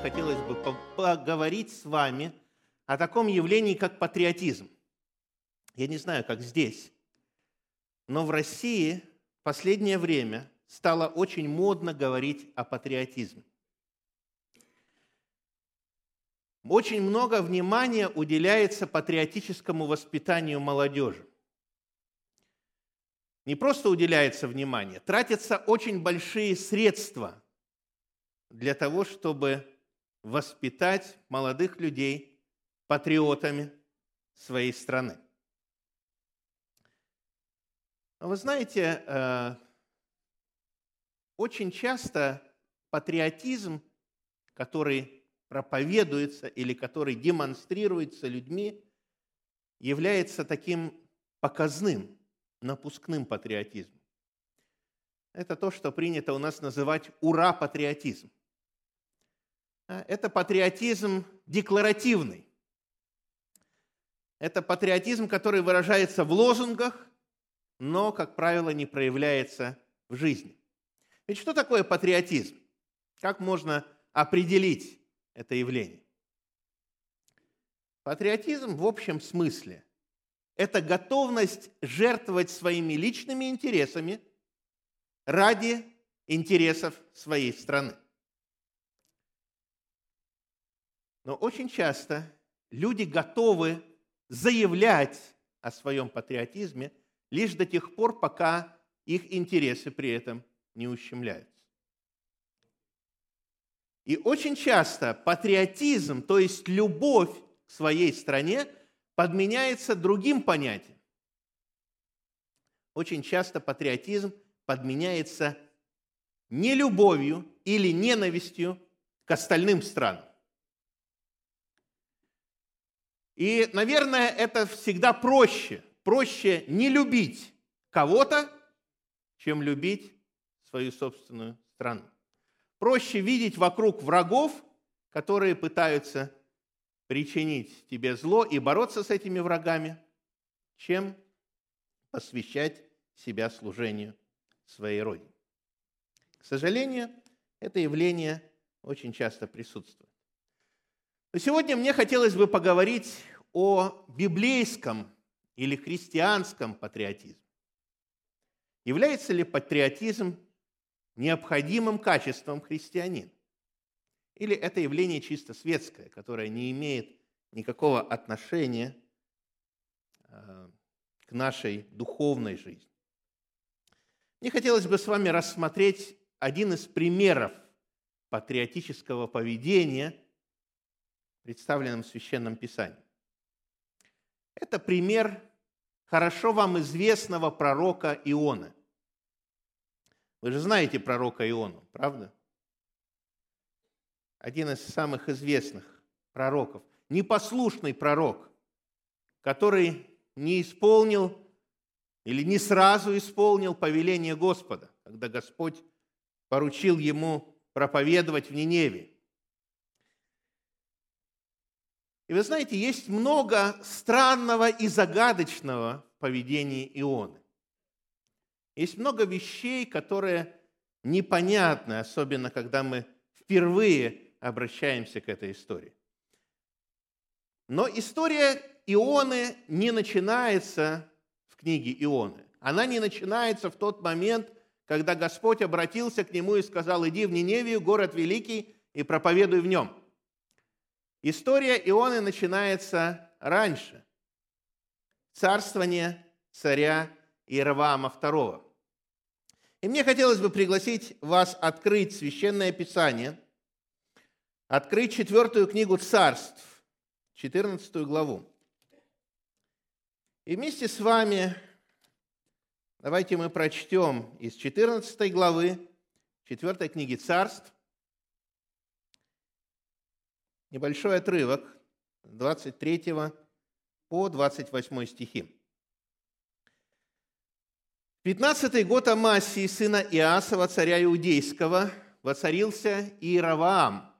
хотелось бы поговорить с вами о таком явлении, как патриотизм. Я не знаю, как здесь, но в России в последнее время стало очень модно говорить о патриотизме. Очень много внимания уделяется патриотическому воспитанию молодежи. Не просто уделяется внимание, тратятся очень большие средства для того, чтобы воспитать молодых людей патриотами своей страны. Вы знаете, э, очень часто патриотизм, который проповедуется или который демонстрируется людьми, является таким показным, напускным патриотизмом. Это то, что принято у нас называть «ура-патриотизм». А, это патриотизм декларативный. Это патриотизм, который выражается в лозунгах, но, как правило, не проявляется в жизни. Ведь что такое патриотизм? Как можно определить это явление? Патриотизм в общем смысле – это готовность жертвовать своими личными интересами ради интересов своей страны. Но очень часто люди готовы заявлять о своем патриотизме лишь до тех пор, пока их интересы при этом не ущемляются. И очень часто патриотизм, то есть любовь к своей стране, подменяется другим понятием. Очень часто патриотизм подменяется нелюбовью или ненавистью к остальным странам. И, наверное, это всегда проще. Проще не любить кого-то, чем любить свою собственную страну. Проще видеть вокруг врагов, которые пытаются причинить тебе зло и бороться с этими врагами, чем посвящать себя служению своей Родине. К сожалению, это явление очень часто присутствует. Сегодня мне хотелось бы поговорить о библейском или христианском патриотизме. Является ли патриотизм необходимым качеством христианина? Или это явление чисто светское, которое не имеет никакого отношения э, к нашей духовной жизни? Мне хотелось бы с вами рассмотреть один из примеров патриотического поведения – представленном в Священном Писании. Это пример хорошо вам известного пророка Иона. Вы же знаете пророка Иону, правда? Один из самых известных пророков. Непослушный пророк, который не исполнил или не сразу исполнил повеление Господа, когда Господь поручил ему проповедовать в Ниневе. И вы знаете, есть много странного и загадочного в поведении Ионы. Есть много вещей, которые непонятны, особенно когда мы впервые обращаемся к этой истории. Но история Ионы не начинается в книге Ионы. Она не начинается в тот момент, когда Господь обратился к нему и сказал, иди в Ниневию, город великий, и проповедуй в нем. История Ионы начинается раньше. Царствование царя Иераваама II. И мне хотелось бы пригласить вас открыть Священное Писание, открыть четвертую книгу царств, 14 главу. И вместе с вами давайте мы прочтем из 14 главы 4 книги царств, небольшой отрывок 23 по 28 стихи. В 15 год Амасии, сына Иасова, царя Иудейского, воцарился Иераваам,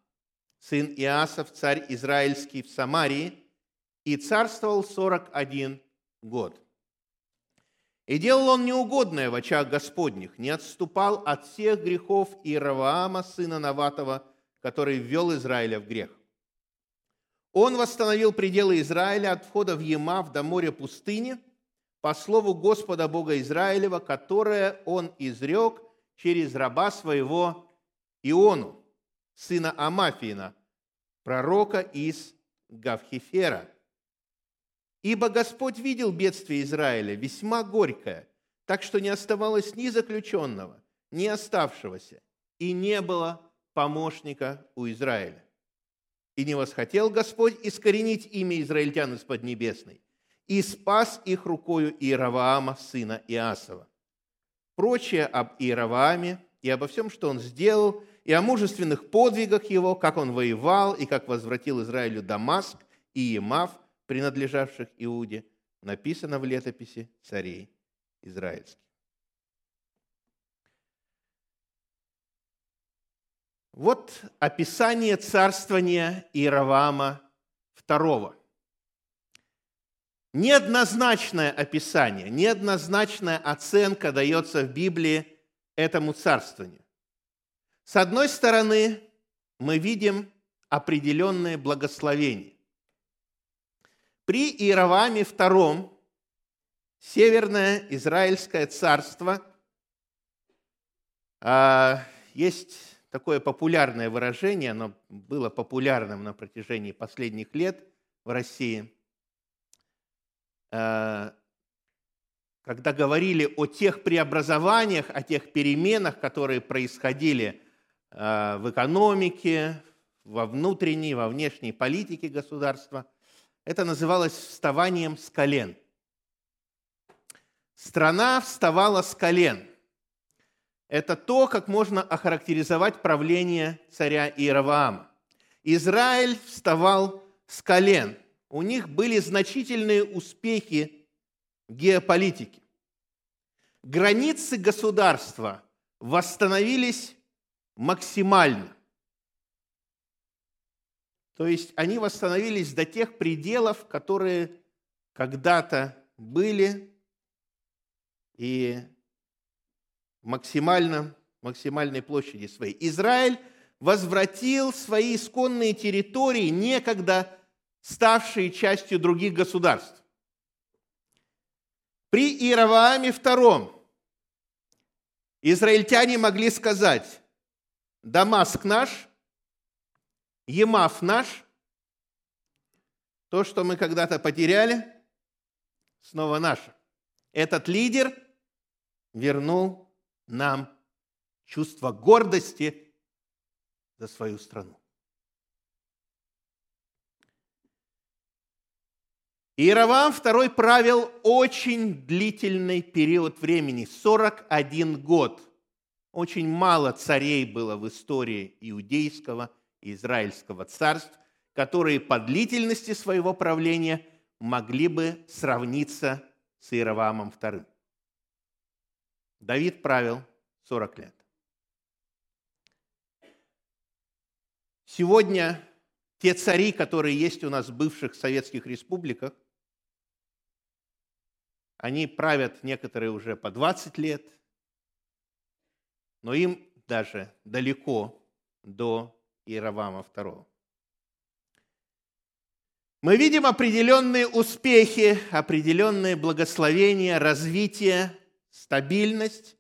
сын Иасов, царь Израильский в Самарии, и царствовал 41 год. И делал он неугодное в очах Господних, не отступал от всех грехов Иераваама, сына Наватова, который ввел Израиля в грех. Он восстановил пределы Израиля от входа в Емав до моря пустыни по слову Господа Бога Израилева, которое он изрек через раба своего Иону, сына Амафиина, пророка из Гавхифера. Ибо Господь видел бедствие Израиля, весьма горькое, так что не оставалось ни заключенного, ни оставшегося, и не было помощника у Израиля. И не восхотел Господь искоренить имя израильтян из Поднебесной, и спас их рукою Иераваама, сына Иасова. Прочее об Иеравааме и обо всем, что он сделал, и о мужественных подвигах его, как он воевал и как возвратил Израилю Дамаск и Емав, принадлежавших Иуде, написано в летописи царей израильских. Вот описание царствования Иераваама II. Неоднозначное описание, неоднозначная оценка дается в Библии этому царствованию. С одной стороны, мы видим определенные благословения. При Иеравааме II Северное Израильское царство а, есть такое популярное выражение, оно было популярным на протяжении последних лет в России, а, когда говорили о тех преобразованиях, о тех переменах, которые происходили а, в экономике, во внутренней, во внешней политике государства, это называлось вставанием с колен. Страна вставала с колен. Это то, как можно охарактеризовать правление царя Иераваама. Израиль вставал с колен. У них были значительные успехи в геополитике. Границы государства восстановились максимально. То есть они восстановились до тех пределов, которые когда-то были и максимально, максимальной площади своей. Израиль возвратил свои исконные территории, некогда ставшие частью других государств. При Иеравааме II израильтяне могли сказать, Дамаск наш, Емав наш, то, что мы когда-то потеряли, снова наше. Этот лидер вернул нам чувство гордости за свою страну. Иераваам II правил очень длительный период времени, 41 год. Очень мало царей было в истории иудейского и израильского царств, которые по длительности своего правления могли бы сравниться с Иераваамом II. Давид правил 40 лет. Сегодня те цари, которые есть у нас в бывших советских республиках, они правят некоторые уже по 20 лет, но им даже далеко до Иеравама II. Мы видим определенные успехи, определенные благословения, развитие стабильность,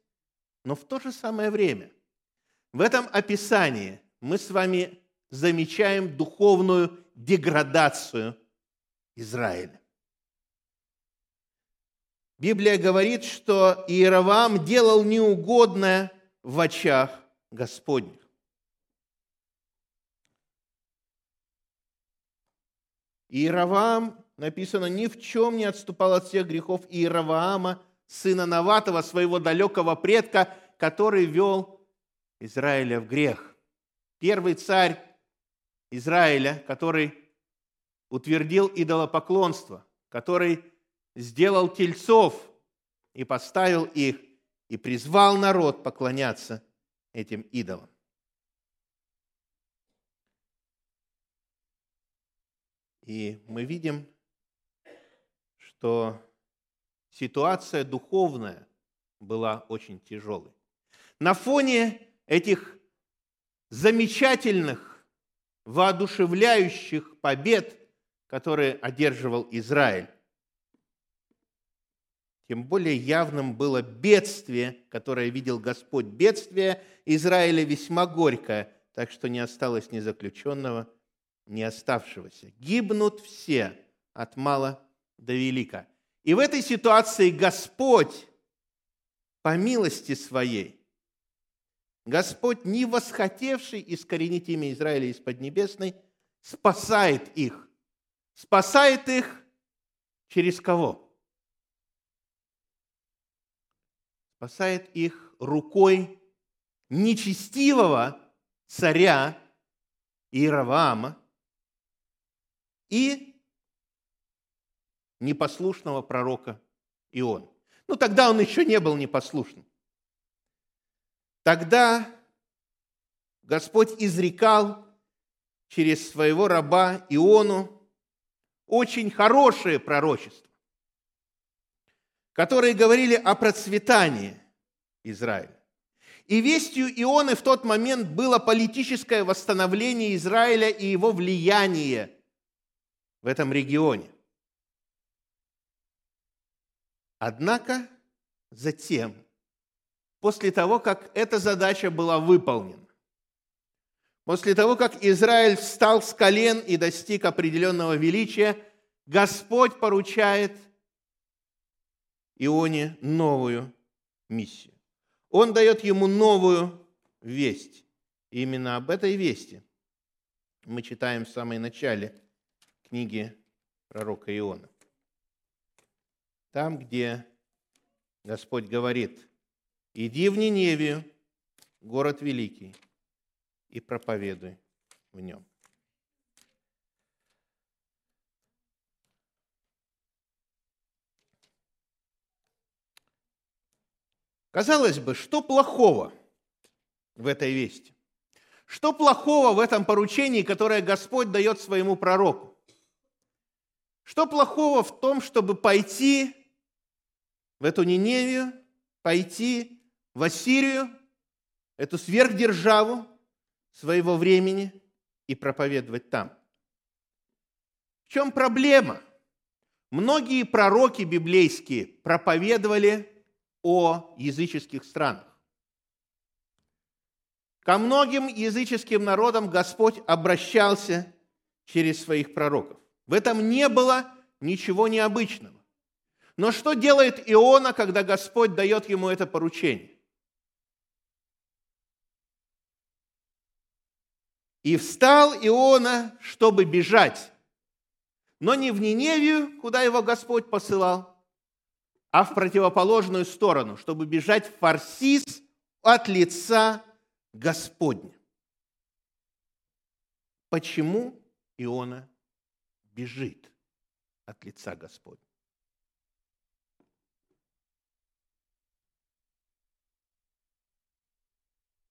но в то же самое время в этом описании мы с вами замечаем духовную деградацию Израиля. Библия говорит, что Иеровам делал неугодное в очах Господних. Иеровам, написано, ни в чем не отступал от всех грехов Иероваама, сына Наватова, своего далекого предка, который вел Израиля в грех. Первый царь Израиля, который утвердил идолопоклонство, который сделал тельцов и поставил их, и призвал народ поклоняться этим идолам. И мы видим, что ситуация духовная была очень тяжелой. На фоне этих замечательных воодушевляющих побед, которые одерживал Израиль. Тем более явным было бедствие, которое видел Господь. Бедствие Израиля весьма горькое, так что не осталось ни заключенного, ни оставшегося. Гибнут все от мала до велика. И в этой ситуации Господь, по милости своей, Господь, не восхотевший искоренить имя Израиля из Поднебесной, спасает их. Спасает их через кого? Спасает их рукой нечестивого царя Иераваама и непослушного пророка Ион. Ну, тогда он еще не был непослушным. Тогда Господь изрекал через своего раба Иону очень хорошее пророчество, которые говорили о процветании Израиля. И вестью Ионы в тот момент было политическое восстановление Израиля и его влияние в этом регионе. Однако затем, после того, как эта задача была выполнена, после того, как Израиль встал с колен и достиг определенного величия, Господь поручает Ионе новую миссию. Он дает ему новую весть. И именно об этой вести мы читаем в самом начале книги пророка Иона. Там, где Господь говорит, иди в Ниневию, город великий, и проповедуй в нем. Казалось бы, что плохого в этой вести? Что плохого в этом поручении, которое Господь дает своему пророку? Что плохого в том, чтобы пойти в эту Ниневию, пойти в Ассирию, эту сверхдержаву своего времени и проповедовать там? В чем проблема? Многие пророки библейские проповедовали о языческих странах. Ко многим языческим народам Господь обращался через своих пророков. В этом не было ничего необычного. Но что делает Иона, когда Господь дает ему это поручение? И встал Иона, чтобы бежать, но не в Ниневию, куда его Господь посылал, а в противоположную сторону, чтобы бежать в Фарсис от лица Господня. Почему Иона бежит от лица Господня?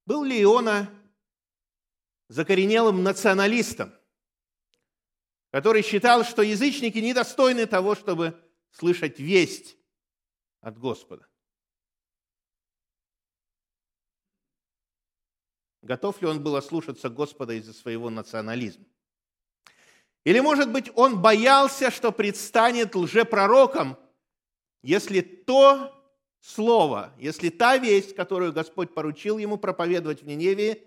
Был ли Иона закоренелым националистом, который считал, что язычники недостойны того, чтобы слышать весть от Господа. Готов ли он был ослушаться Господа из-за своего национализма? Или, может быть, он боялся, что предстанет лжепророком, если то слово, если та весть, которую Господь поручил ему проповедовать в Ниневии,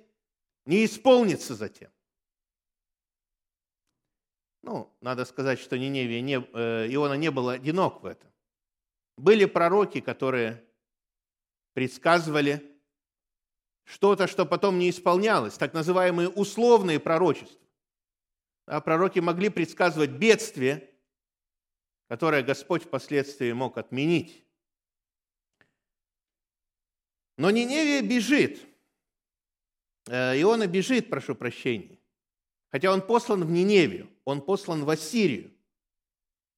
не исполнится затем. Ну, надо сказать, что Ниневия не, э, Иона не был одинок в этом. Были пророки, которые предсказывали что-то, что потом не исполнялось, так называемые условные пророчества. А пророки могли предсказывать бедствие, которое Господь впоследствии мог отменить. Но Ниневия бежит. Э, Иона бежит, прошу прощения. Хотя он послан в Ниневию, он послан в Ассирию.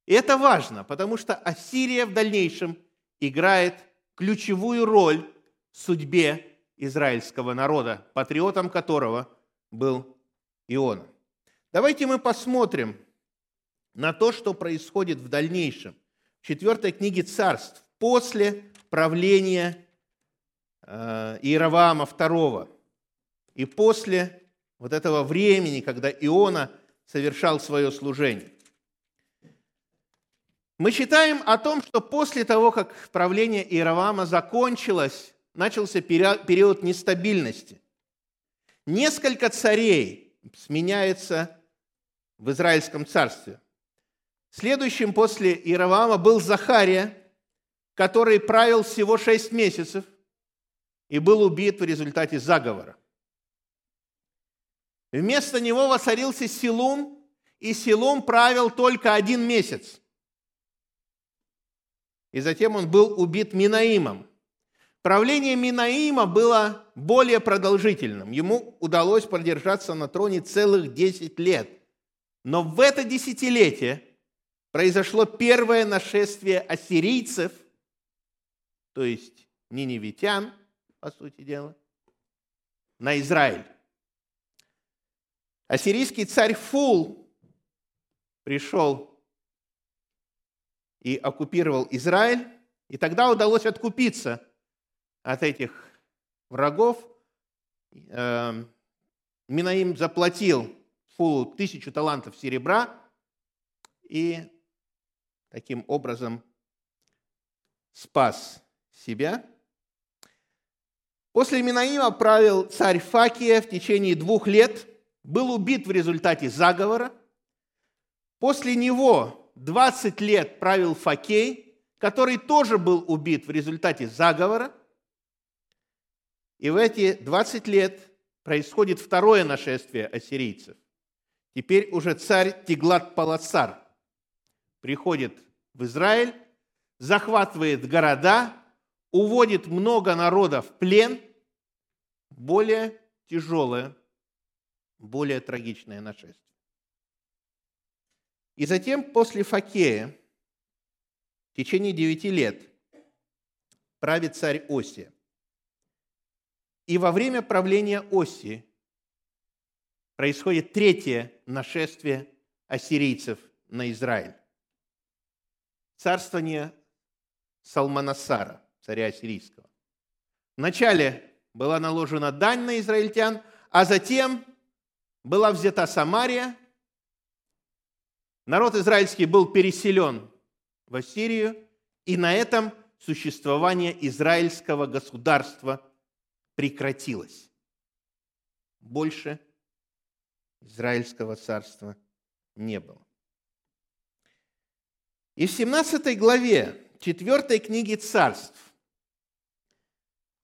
И это важно, потому что Ассирия в дальнейшем играет ключевую роль в судьбе израильского народа, патриотом которого был Иона. Давайте мы посмотрим на то, что происходит в дальнейшем. В четвертой книге царств, после правления э, Иераваама II и после вот этого времени, когда Иона совершал свое служение. Мы читаем о том, что после того, как правление Иеровама закончилось, начался период нестабильности. Несколько царей сменяется в Израильском царстве. Следующим после Иеровама был Захария, который правил всего шесть месяцев и был убит в результате заговора. Вместо него воцарился Силум, и Силум правил только один месяц. И затем он был убит Минаимом. Правление Минаима было более продолжительным. Ему удалось продержаться на троне целых 10 лет. Но в это десятилетие произошло первое нашествие ассирийцев, то есть ниневитян, по сути дела, на Израиль. Ассирийский царь Фул пришел и оккупировал Израиль, и тогда удалось откупиться от этих врагов. Эм, Минаим заплатил Фулу тысячу талантов серебра и таким образом спас себя. После Минаима правил царь Факия в течение двух лет – был убит в результате заговора. После него 20 лет правил Факей, который тоже был убит в результате заговора. И в эти 20 лет происходит второе нашествие ассирийцев. Теперь уже царь Тиглат Палацар приходит в Израиль, захватывает города, уводит много народа в плен, более тяжелое более трагичное нашествие. И затем, после Факея, в течение девяти лет правит царь Оси. И во время правления Оси происходит третье нашествие ассирийцев на Израиль. Царствование Салманасара, царя ассирийского. Вначале была наложена дань на израильтян, а затем была взята Самария, народ израильский был переселен в Ассирию, и на этом существование израильского государства прекратилось. Больше израильского царства не было. И в 17 главе 4 книги царств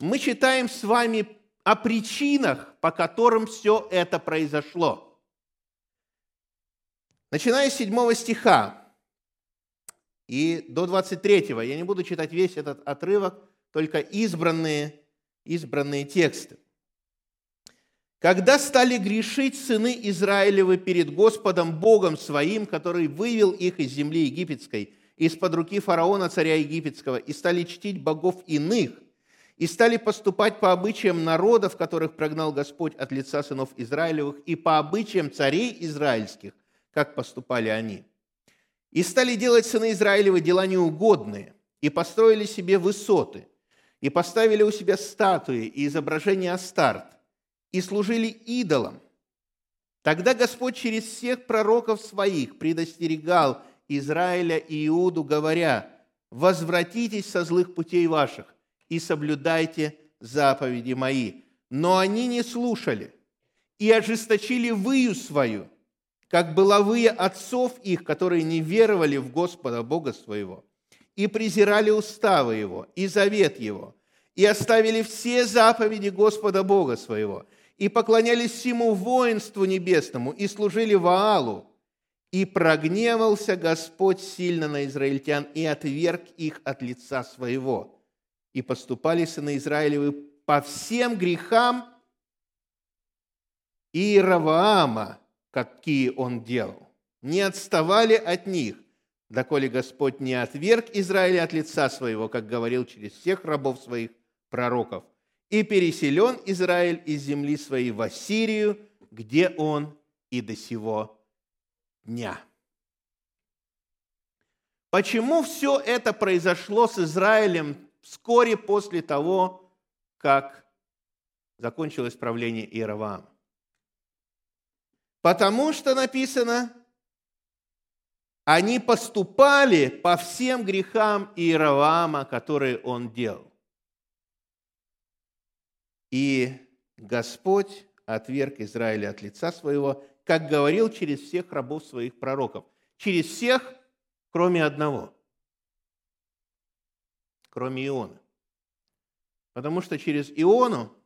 мы читаем с вами о причинах, по которым все это произошло. Начиная с 7 стиха и до 23, я не буду читать весь этот отрывок, только избранные, избранные тексты. Когда стали грешить сыны Израилевы перед Господом Богом своим, который вывел их из земли египетской, из-под руки фараона, царя египетского, и стали чтить богов иных – и стали поступать по обычаям народов, которых прогнал Господь от лица сынов Израилевых, и по обычаям царей израильских, как поступали они. И стали делать сыны Израилевы дела неугодные, и построили себе высоты, и поставили у себя статуи и изображения Астарт, и служили идолам. Тогда Господь через всех пророков своих предостерегал Израиля и Иуду, говоря, «Возвратитесь со злых путей ваших, и соблюдайте заповеди мои». Но они не слушали и ожесточили выю свою, как была выя отцов их, которые не веровали в Господа Бога своего, и презирали уставы Его, и завет Его, и оставили все заповеди Господа Бога своего, и поклонялись всему воинству небесному, и служили Ваалу, и прогневался Господь сильно на израильтян и отверг их от лица своего и поступали сыны Израилевы по всем грехам Иераваама, какие он делал. Не отставали от них, доколе Господь не отверг Израиля от лица своего, как говорил через всех рабов своих пророков, и переселен Израиль из земли своей в Ассирию, где он и до сего дня. Почему все это произошло с Израилем вскоре после того, как закончилось правление Иероваама. Потому что написано, они поступали по всем грехам Иероваама, которые он делал. И Господь отверг Израиля от лица своего, как говорил через всех рабов своих пророков. Через всех, кроме одного. Кроме Иона. Потому что через Иону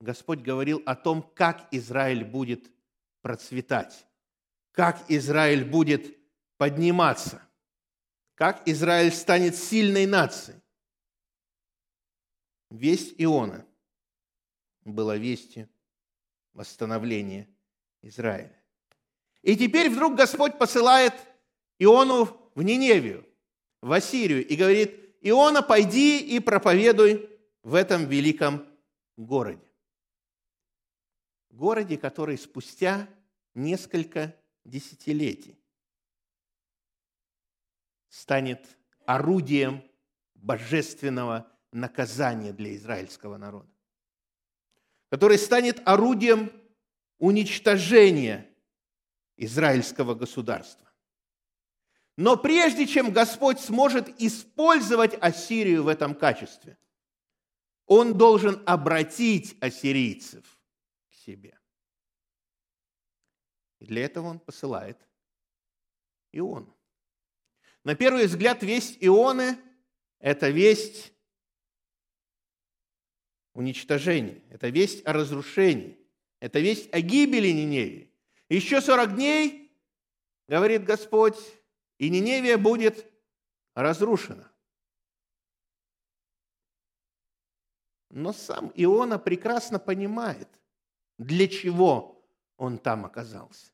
Господь говорил о том, как Израиль будет процветать, как Израиль будет подниматься, как Израиль станет сильной нацией. Весть Иона была вестью восстановления Израиля. И теперь вдруг Господь посылает Иону в Ниневию, в Ассирию, и говорит, Иона, пойди и проповедуй в этом великом городе. Городе, который спустя несколько десятилетий станет орудием божественного наказания для израильского народа, который станет орудием уничтожения израильского государства. Но прежде чем Господь сможет использовать Ассирию в этом качестве, Он должен обратить ассирийцев к себе. И для этого Он посылает Иону. На первый взгляд, весть Ионы – это весть уничтожения, это весть о разрушении, это весть о гибели Ниневии. Еще 40 дней, говорит Господь, и Ниневия будет разрушена. Но сам Иона прекрасно понимает, для чего он там оказался.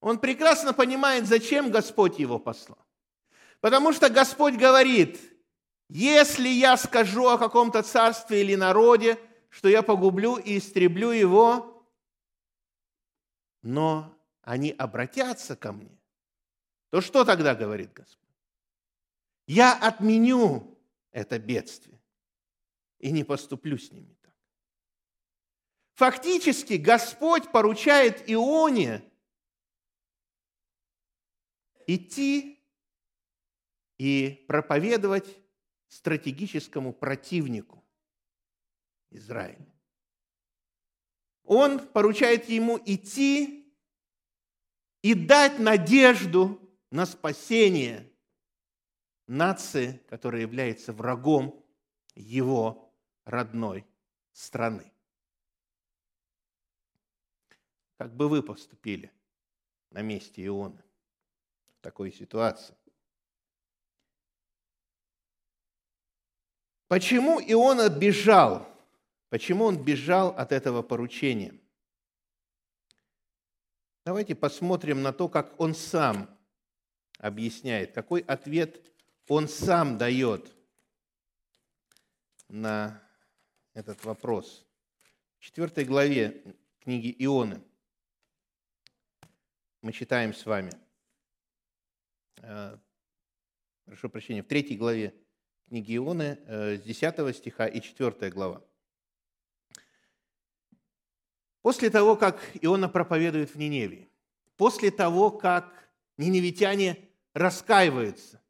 Он прекрасно понимает, зачем Господь его послал. Потому что Господь говорит, если я скажу о каком-то царстве или народе, что я погублю и истреблю его, но они обратятся ко мне, то что тогда говорит Господь? Я отменю это бедствие и не поступлю с ними так. Фактически Господь поручает Ионе идти и проповедовать стратегическому противнику Израиля. Он поручает ему идти и дать надежду на спасение нации, которая является врагом его родной страны. Как бы вы поступили на месте Ионы? такой ситуации. Почему Иона бежал? Почему он бежал от этого поручения? Давайте посмотрим на то, как он сам объясняет, какой ответ он сам дает на этот вопрос. В четвертой главе книги Ионы мы читаем с вами – Э, прошу прощения, в третьей главе книги Ионы, э, с 10 стиха и 4 глава. После того, как Иона проповедует в Ниневии, после того, как ниневитяне раскаиваются,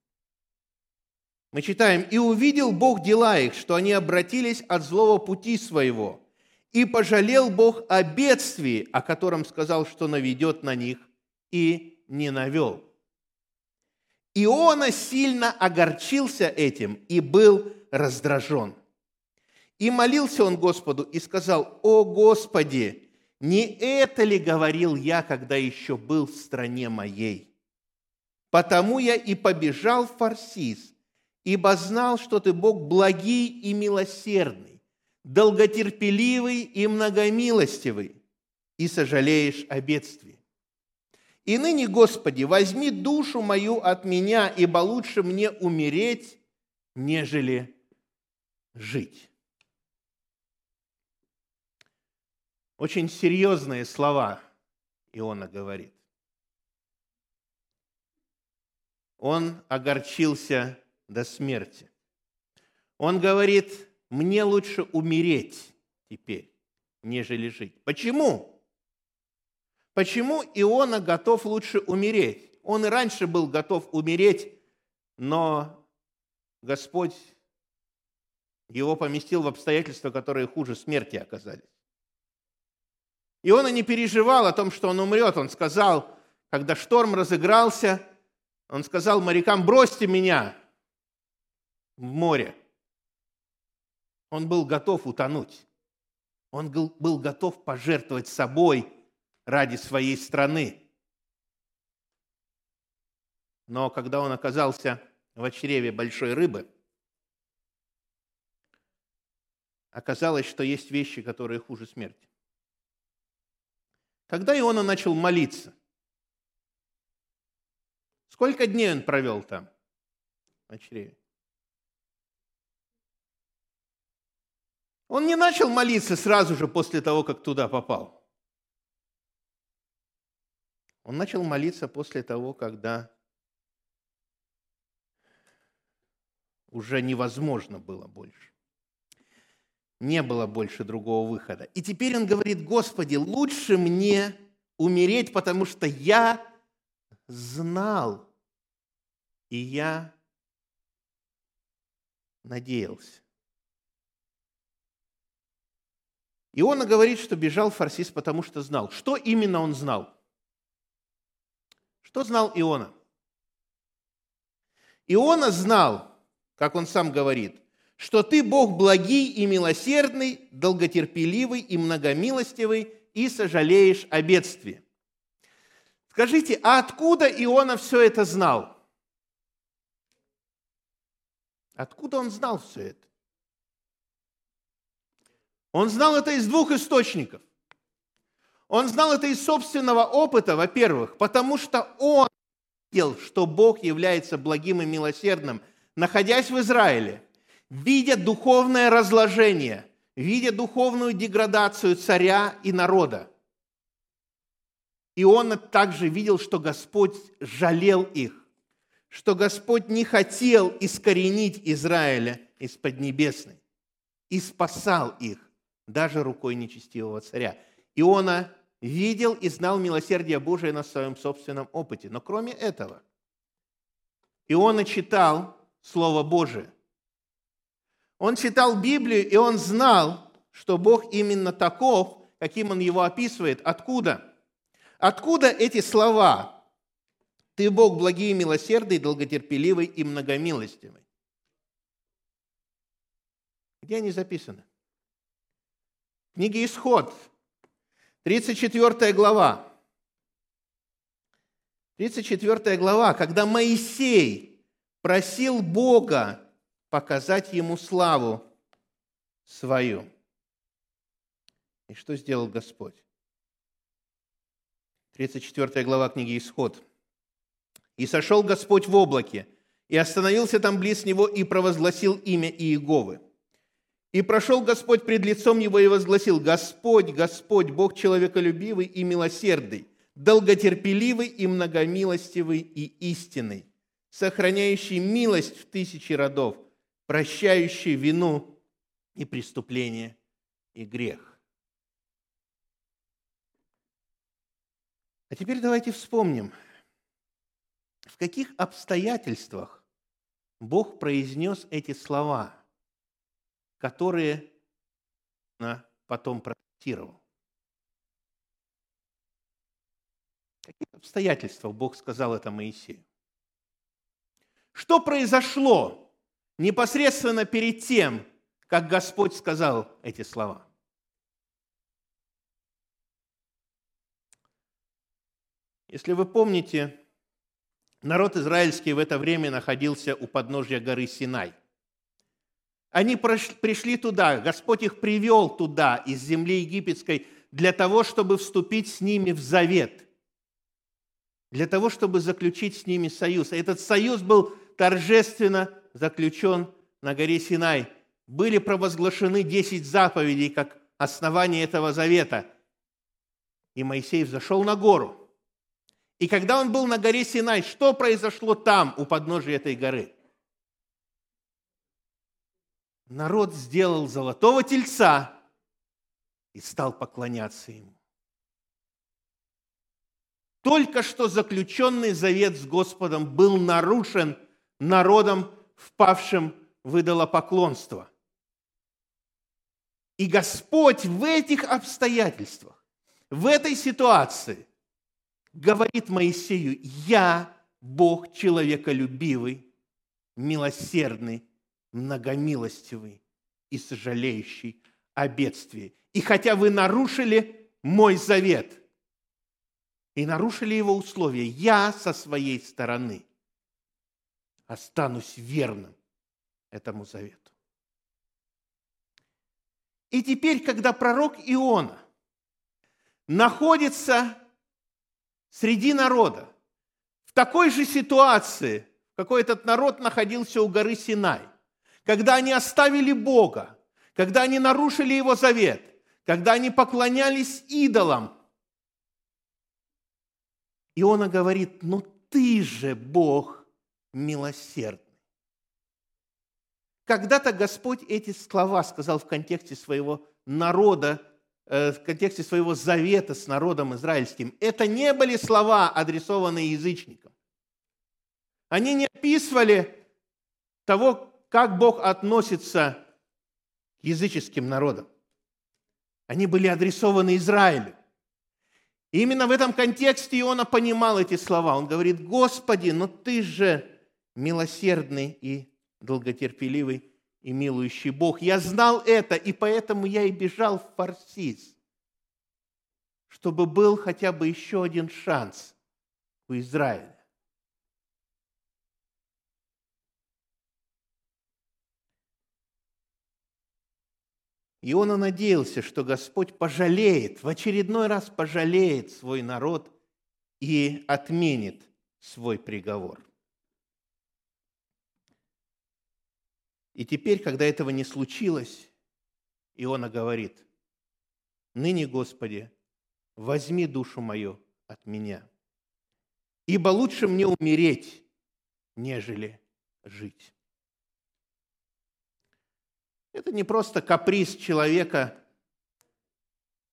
мы читаем, «И увидел Бог дела их, что они обратились от злого пути своего, и пожалел Бог о бедствии, о котором сказал, что наведет на них, и не навел». Иона сильно огорчился этим и был раздражен. И молился он Господу и сказал, «О Господи, не это ли говорил я, когда еще был в стране моей? Потому я и побежал в Фарсис, ибо знал, что ты Бог благий и милосердный, долготерпеливый и многомилостивый, и сожалеешь о бедствии. И ныне, Господи, возьми душу мою от меня, ибо лучше мне умереть, нежели жить. Очень серьезные слова Иона говорит. Он огорчился до смерти. Он говорит, мне лучше умереть теперь, нежели жить. Почему? Почему Иона готов лучше умереть? Он и раньше был готов умереть, но Господь его поместил в обстоятельства, которые хуже смерти оказались. Иона не переживал о том, что он умрет. Он сказал, когда шторм разыгрался, он сказал морякам, бросьте меня в море. Он был готов утонуть. Он был готов пожертвовать собой ради своей страны. Но когда он оказался в чреве большой рыбы, оказалось, что есть вещи, которые хуже смерти. Когда Иона начал молиться, сколько дней он провел там, в чреве? Он не начал молиться сразу же после того, как туда попал. Он начал молиться после того, когда уже невозможно было больше. Не было больше другого выхода. И теперь он говорит, Господи, лучше мне умереть, потому что я знал, и я надеялся. Иона говорит, что бежал Фарсис, потому что знал. Что именно он знал? Что знал Иона? Иона знал, как он сам говорит, что ты Бог благий и милосердный, долготерпеливый и многомилостивый, и сожалеешь о бедствии. Скажите, а откуда Иона все это знал? Откуда он знал все это? Он знал это из двух источников. Он знал это из собственного опыта, во-первых, потому что он видел, что Бог является благим и милосердным, находясь в Израиле, видя духовное разложение, видя духовную деградацию царя и народа. И он также видел, что Господь жалел их, что Господь не хотел искоренить Израиля из Поднебесной и спасал их даже рукой нечестивого царя. Иона видел и знал милосердие Божие на своем собственном опыте. Но кроме этого, Иона читал Слово Божие. Он читал Библию, и он знал, что Бог именно таков, каким он его описывает. Откуда? Откуда эти слова? Ты Бог благий милосердный, долготерпеливый и многомилостивый. Где они записаны? Книги Исход, 34 глава. 34 глава, когда Моисей просил Бога показать ему славу свою. И что сделал Господь? 34 глава книги Исход. «И сошел Господь в облаке, и остановился там близ него, и провозгласил имя Иеговы. И прошел Господь пред лицом его и возгласил, Господь, Господь, Бог человеколюбивый и милосердный, долготерпеливый и многомилостивый и истинный, сохраняющий милость в тысячи родов, прощающий вину и преступление и грех. А теперь давайте вспомним, в каких обстоятельствах Бог произнес эти слова – которые она потом процитировал. Какие обстоятельства Бог сказал это Моисею? Что произошло непосредственно перед тем, как Господь сказал эти слова? Если вы помните, народ израильский в это время находился у подножья горы Синай. Они пришли туда, Господь их привел туда, из земли египетской, для того, чтобы вступить с ними в завет, для того, чтобы заключить с ними союз. Этот союз был торжественно заключен на горе Синай. Были провозглашены десять заповедей как основание этого завета. И Моисей взошел на гору. И когда он был на горе Синай, что произошло там, у подножия этой горы – народ сделал золотого тельца и стал поклоняться ему. только что заключенный завет с Господом был нарушен народом, впавшим в идолопоклонство. И Господь в этих обстоятельствах, в этой ситуации говорит Моисею, я Бог человеколюбивый, милосердный, многомилостивый и сожалеющий о бедствии. И хотя вы нарушили мой завет и нарушили его условия, я со своей стороны останусь верным этому завету. И теперь, когда пророк Иона находится среди народа, в такой же ситуации, какой этот народ находился у горы Синай, когда они оставили Бога, когда они нарушили Его завет, когда они поклонялись идолам. Иона говорит, ну ты же Бог милосердный. Когда-то Господь эти слова сказал в контексте своего народа, в контексте своего завета с народом израильским. Это не были слова, адресованные язычникам. Они не описывали того, как Бог относится к языческим народам. Они были адресованы Израилю. И именно в этом контексте Иона понимал эти слова. Он говорит, Господи, но Ты же милосердный и долготерпеливый и милующий Бог. Я знал это, и поэтому я и бежал в Фарсис, чтобы был хотя бы еще один шанс у Израиля. Иона надеялся, что Господь пожалеет, в очередной раз пожалеет свой народ и отменит свой приговор. И теперь, когда этого не случилось, Иона говорит, «Ныне, Господи, возьми душу мою от меня, ибо лучше мне умереть, нежели жить». Это не просто каприз человека,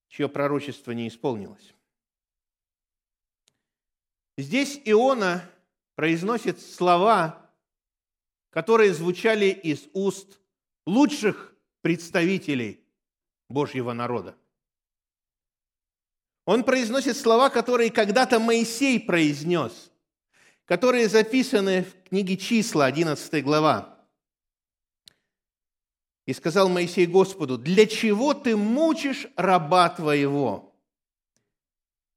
чье пророчество не исполнилось. Здесь Иона произносит слова, которые звучали из уст лучших представителей Божьего народа. Он произносит слова, которые когда-то Моисей произнес, которые записаны в книге числа, 11 глава. И сказал Моисей Господу, для чего ты мучишь раба твоего?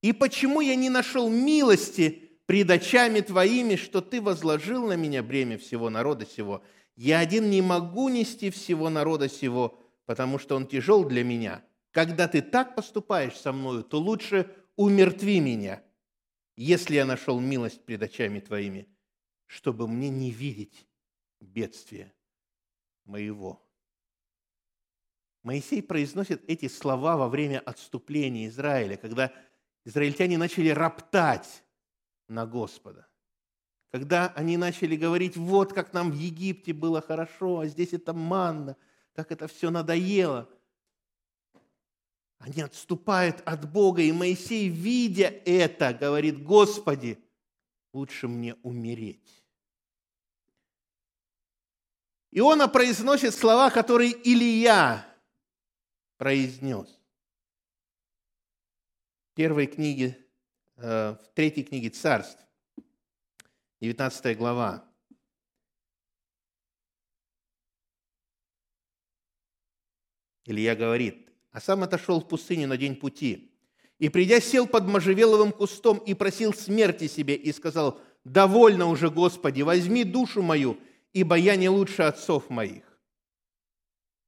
И почему я не нашел милости пред очами Твоими, что Ты возложил на меня бремя всего народа сего. Я один не могу нести всего народа сего, потому что он тяжел для меня. Когда Ты так поступаешь со мною, то лучше умертви меня, если я нашел милость пред очами Твоими, чтобы мне не видеть бедствия моего. Моисей произносит эти слова во время отступления Израиля, когда израильтяне начали роптать на Господа. Когда они начали говорить, вот как нам в Египте было хорошо, а здесь это манна, как это все надоело. Они отступают от Бога, и Моисей, видя это, говорит, Господи, лучше мне умереть. Иона произносит слова, которые Илья произнес. В первой книге в третьей книге Царств, 19 глава. Илья говорит, а сам отошел в пустыню на день пути, и, придя, сел под можжевеловым кустом и просил смерти себе, и сказал, «Довольно уже, Господи, возьми душу мою, ибо я не лучше отцов моих».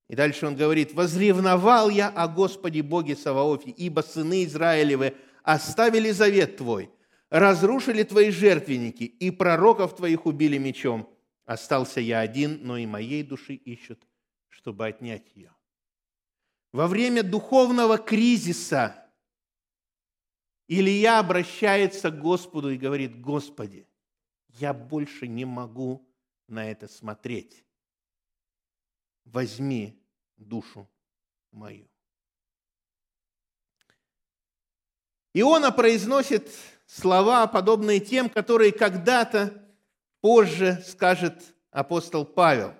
И дальше он говорит, «Возревновал я о Господе Боге Саваофе, ибо сыны Израилевы оставили завет Твой, разрушили Твои жертвенники, и пророков Твоих убили мечом. Остался я один, но и моей души ищут, чтобы отнять ее. Во время духовного кризиса Илья обращается к Господу и говорит, Господи, я больше не могу на это смотреть. Возьми душу мою. Иона произносит слова, подобные тем, которые когда-то позже скажет апостол Павел.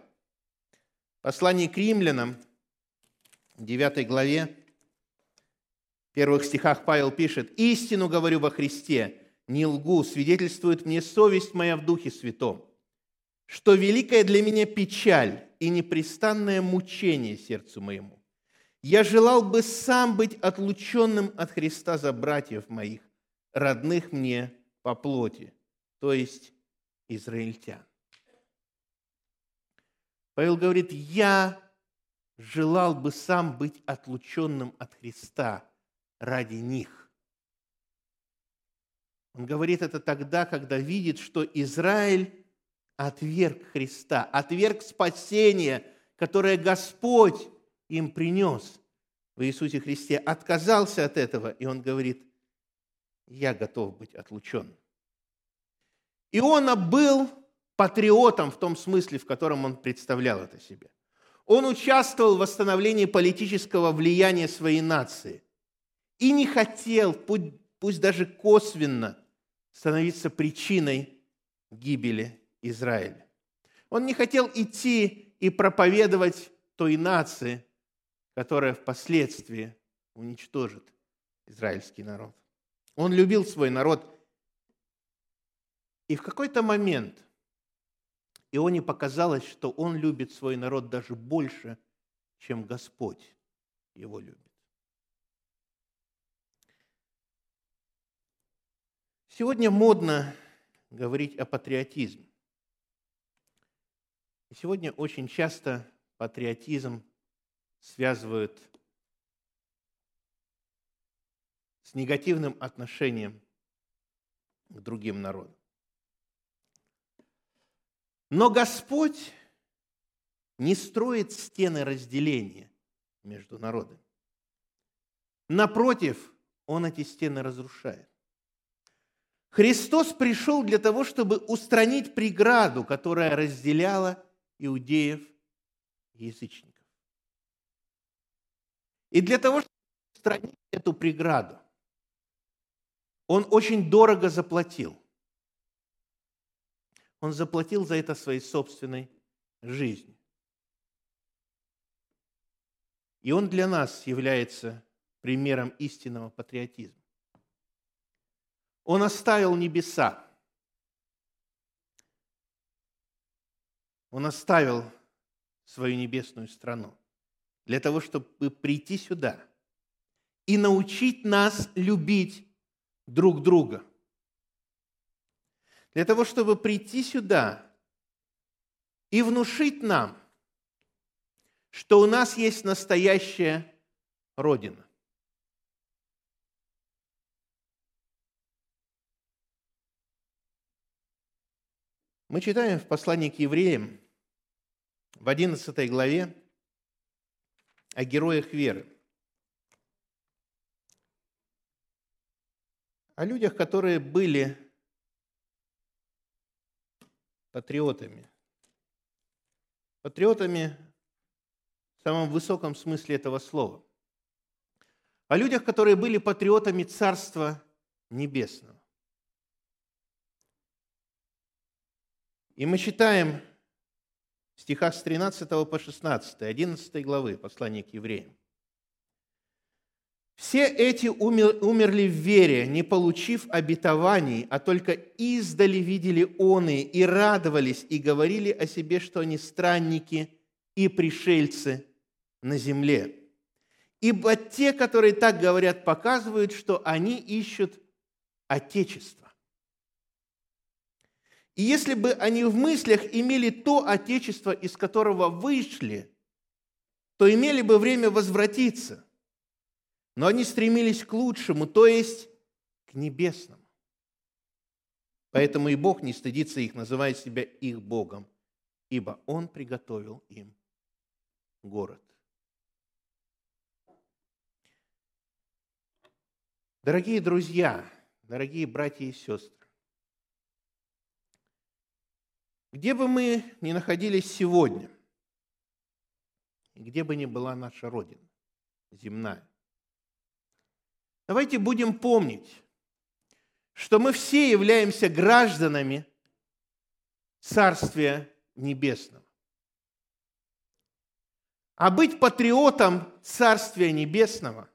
Послание к римлянам, 9 главе, в первых стихах Павел пишет, «Истину говорю во Христе, не лгу, свидетельствует мне совесть моя в Духе Святом, что великая для меня печаль и непрестанное мучение сердцу моему. Я желал бы сам быть отлученным от Христа за братьев моих, родных мне по плоти, то есть израильтян. Павел говорит, я желал бы сам быть отлученным от Христа ради них. Он говорит это тогда, когда видит, что Израиль отверг Христа, отверг спасение, которое Господь им принес в Иисусе Христе, отказался от этого, и он говорит, я готов быть отлучен. Иона был патриотом в том смысле, в котором он представлял это себе. Он участвовал в восстановлении политического влияния своей нации и не хотел, пусть, пусть даже косвенно, становиться причиной гибели Израиля. Он не хотел идти и проповедовать той нации, которая впоследствии уничтожит израильский народ. Он любил свой народ. И в какой-то момент Ионе показалось, что он любит свой народ даже больше, чем Господь его любит. Сегодня модно говорить о патриотизме. Сегодня очень часто патриотизм связывают с негативным отношением к другим народам. Но Господь не строит стены разделения между народами. Напротив, Он эти стены разрушает. Христос пришел для того, чтобы устранить преграду, которая разделяла иудеев и язычников. И для того, чтобы устранить эту преграду, он очень дорого заплатил. Он заплатил за это своей собственной жизнью. И он для нас является примером истинного патриотизма. Он оставил небеса. Он оставил свою небесную страну для того, чтобы прийти сюда и научить нас любить друг друга. Для того, чтобы прийти сюда и внушить нам, что у нас есть настоящая Родина. Мы читаем в послании к евреям в 11 главе о героях веры. О людях, которые были патриотами. Патриотами в самом высоком смысле этого слова. О людях, которые были патриотами Царства Небесного. И мы читаем в стихах с 13 по 16, 11 главы послания к евреям. Все эти умерли в вере, не получив обетований, а только издали видели оны и радовались, и говорили о себе, что они странники и пришельцы на земле. Ибо те, которые так говорят, показывают, что они ищут Отечество. И если бы они в мыслях имели то отечество, из которого вышли, то имели бы время возвратиться. Но они стремились к лучшему, то есть к небесному. Поэтому и Бог не стыдится их, называя себя их Богом, ибо Он приготовил им город. Дорогие друзья, дорогие братья и сестры, Где бы мы ни находились сегодня, где бы ни была наша Родина, земная, давайте будем помнить, что мы все являемся гражданами Царствия Небесного. А быть патриотом Царствия Небесного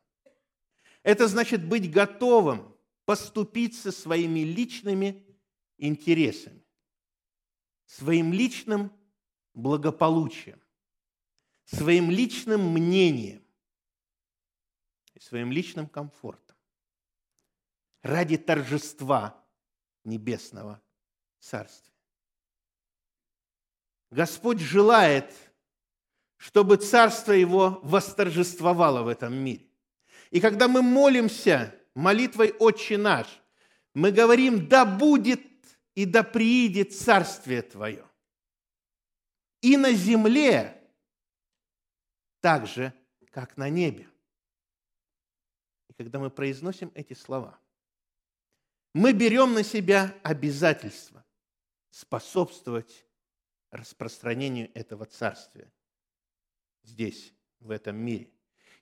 – это значит быть готовым поступиться своими личными интересами, своим личным благополучием, своим личным мнением и своим личным комфортом ради торжества Небесного Царствия. Господь желает, чтобы Царство Его восторжествовало в этом мире. И когда мы молимся молитвой «Отче наш», мы говорим «Да будет и да приидет Царствие Твое». И на земле так же, как на небе. И когда мы произносим эти слова, мы берем на себя обязательство способствовать распространению этого царствия здесь, в этом мире.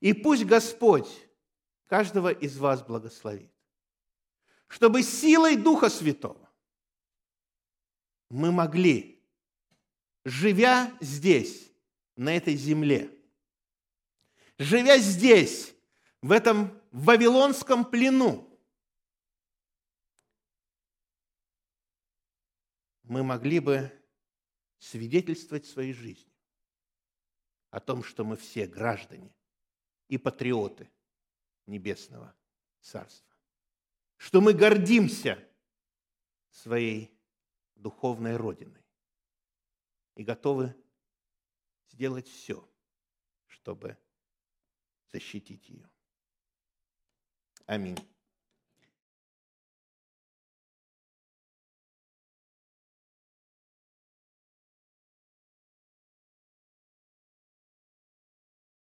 И пусть Господь каждого из вас благословит, чтобы силой Духа Святого мы могли, живя здесь, на этой земле, живя здесь, в этом вавилонском плену, мы могли бы свидетельствовать своей жизнью о том, что мы все граждане и патриоты Небесного Царства, что мы гордимся своей духовной родиной и готовы сделать все, чтобы защитить ее. Аминь.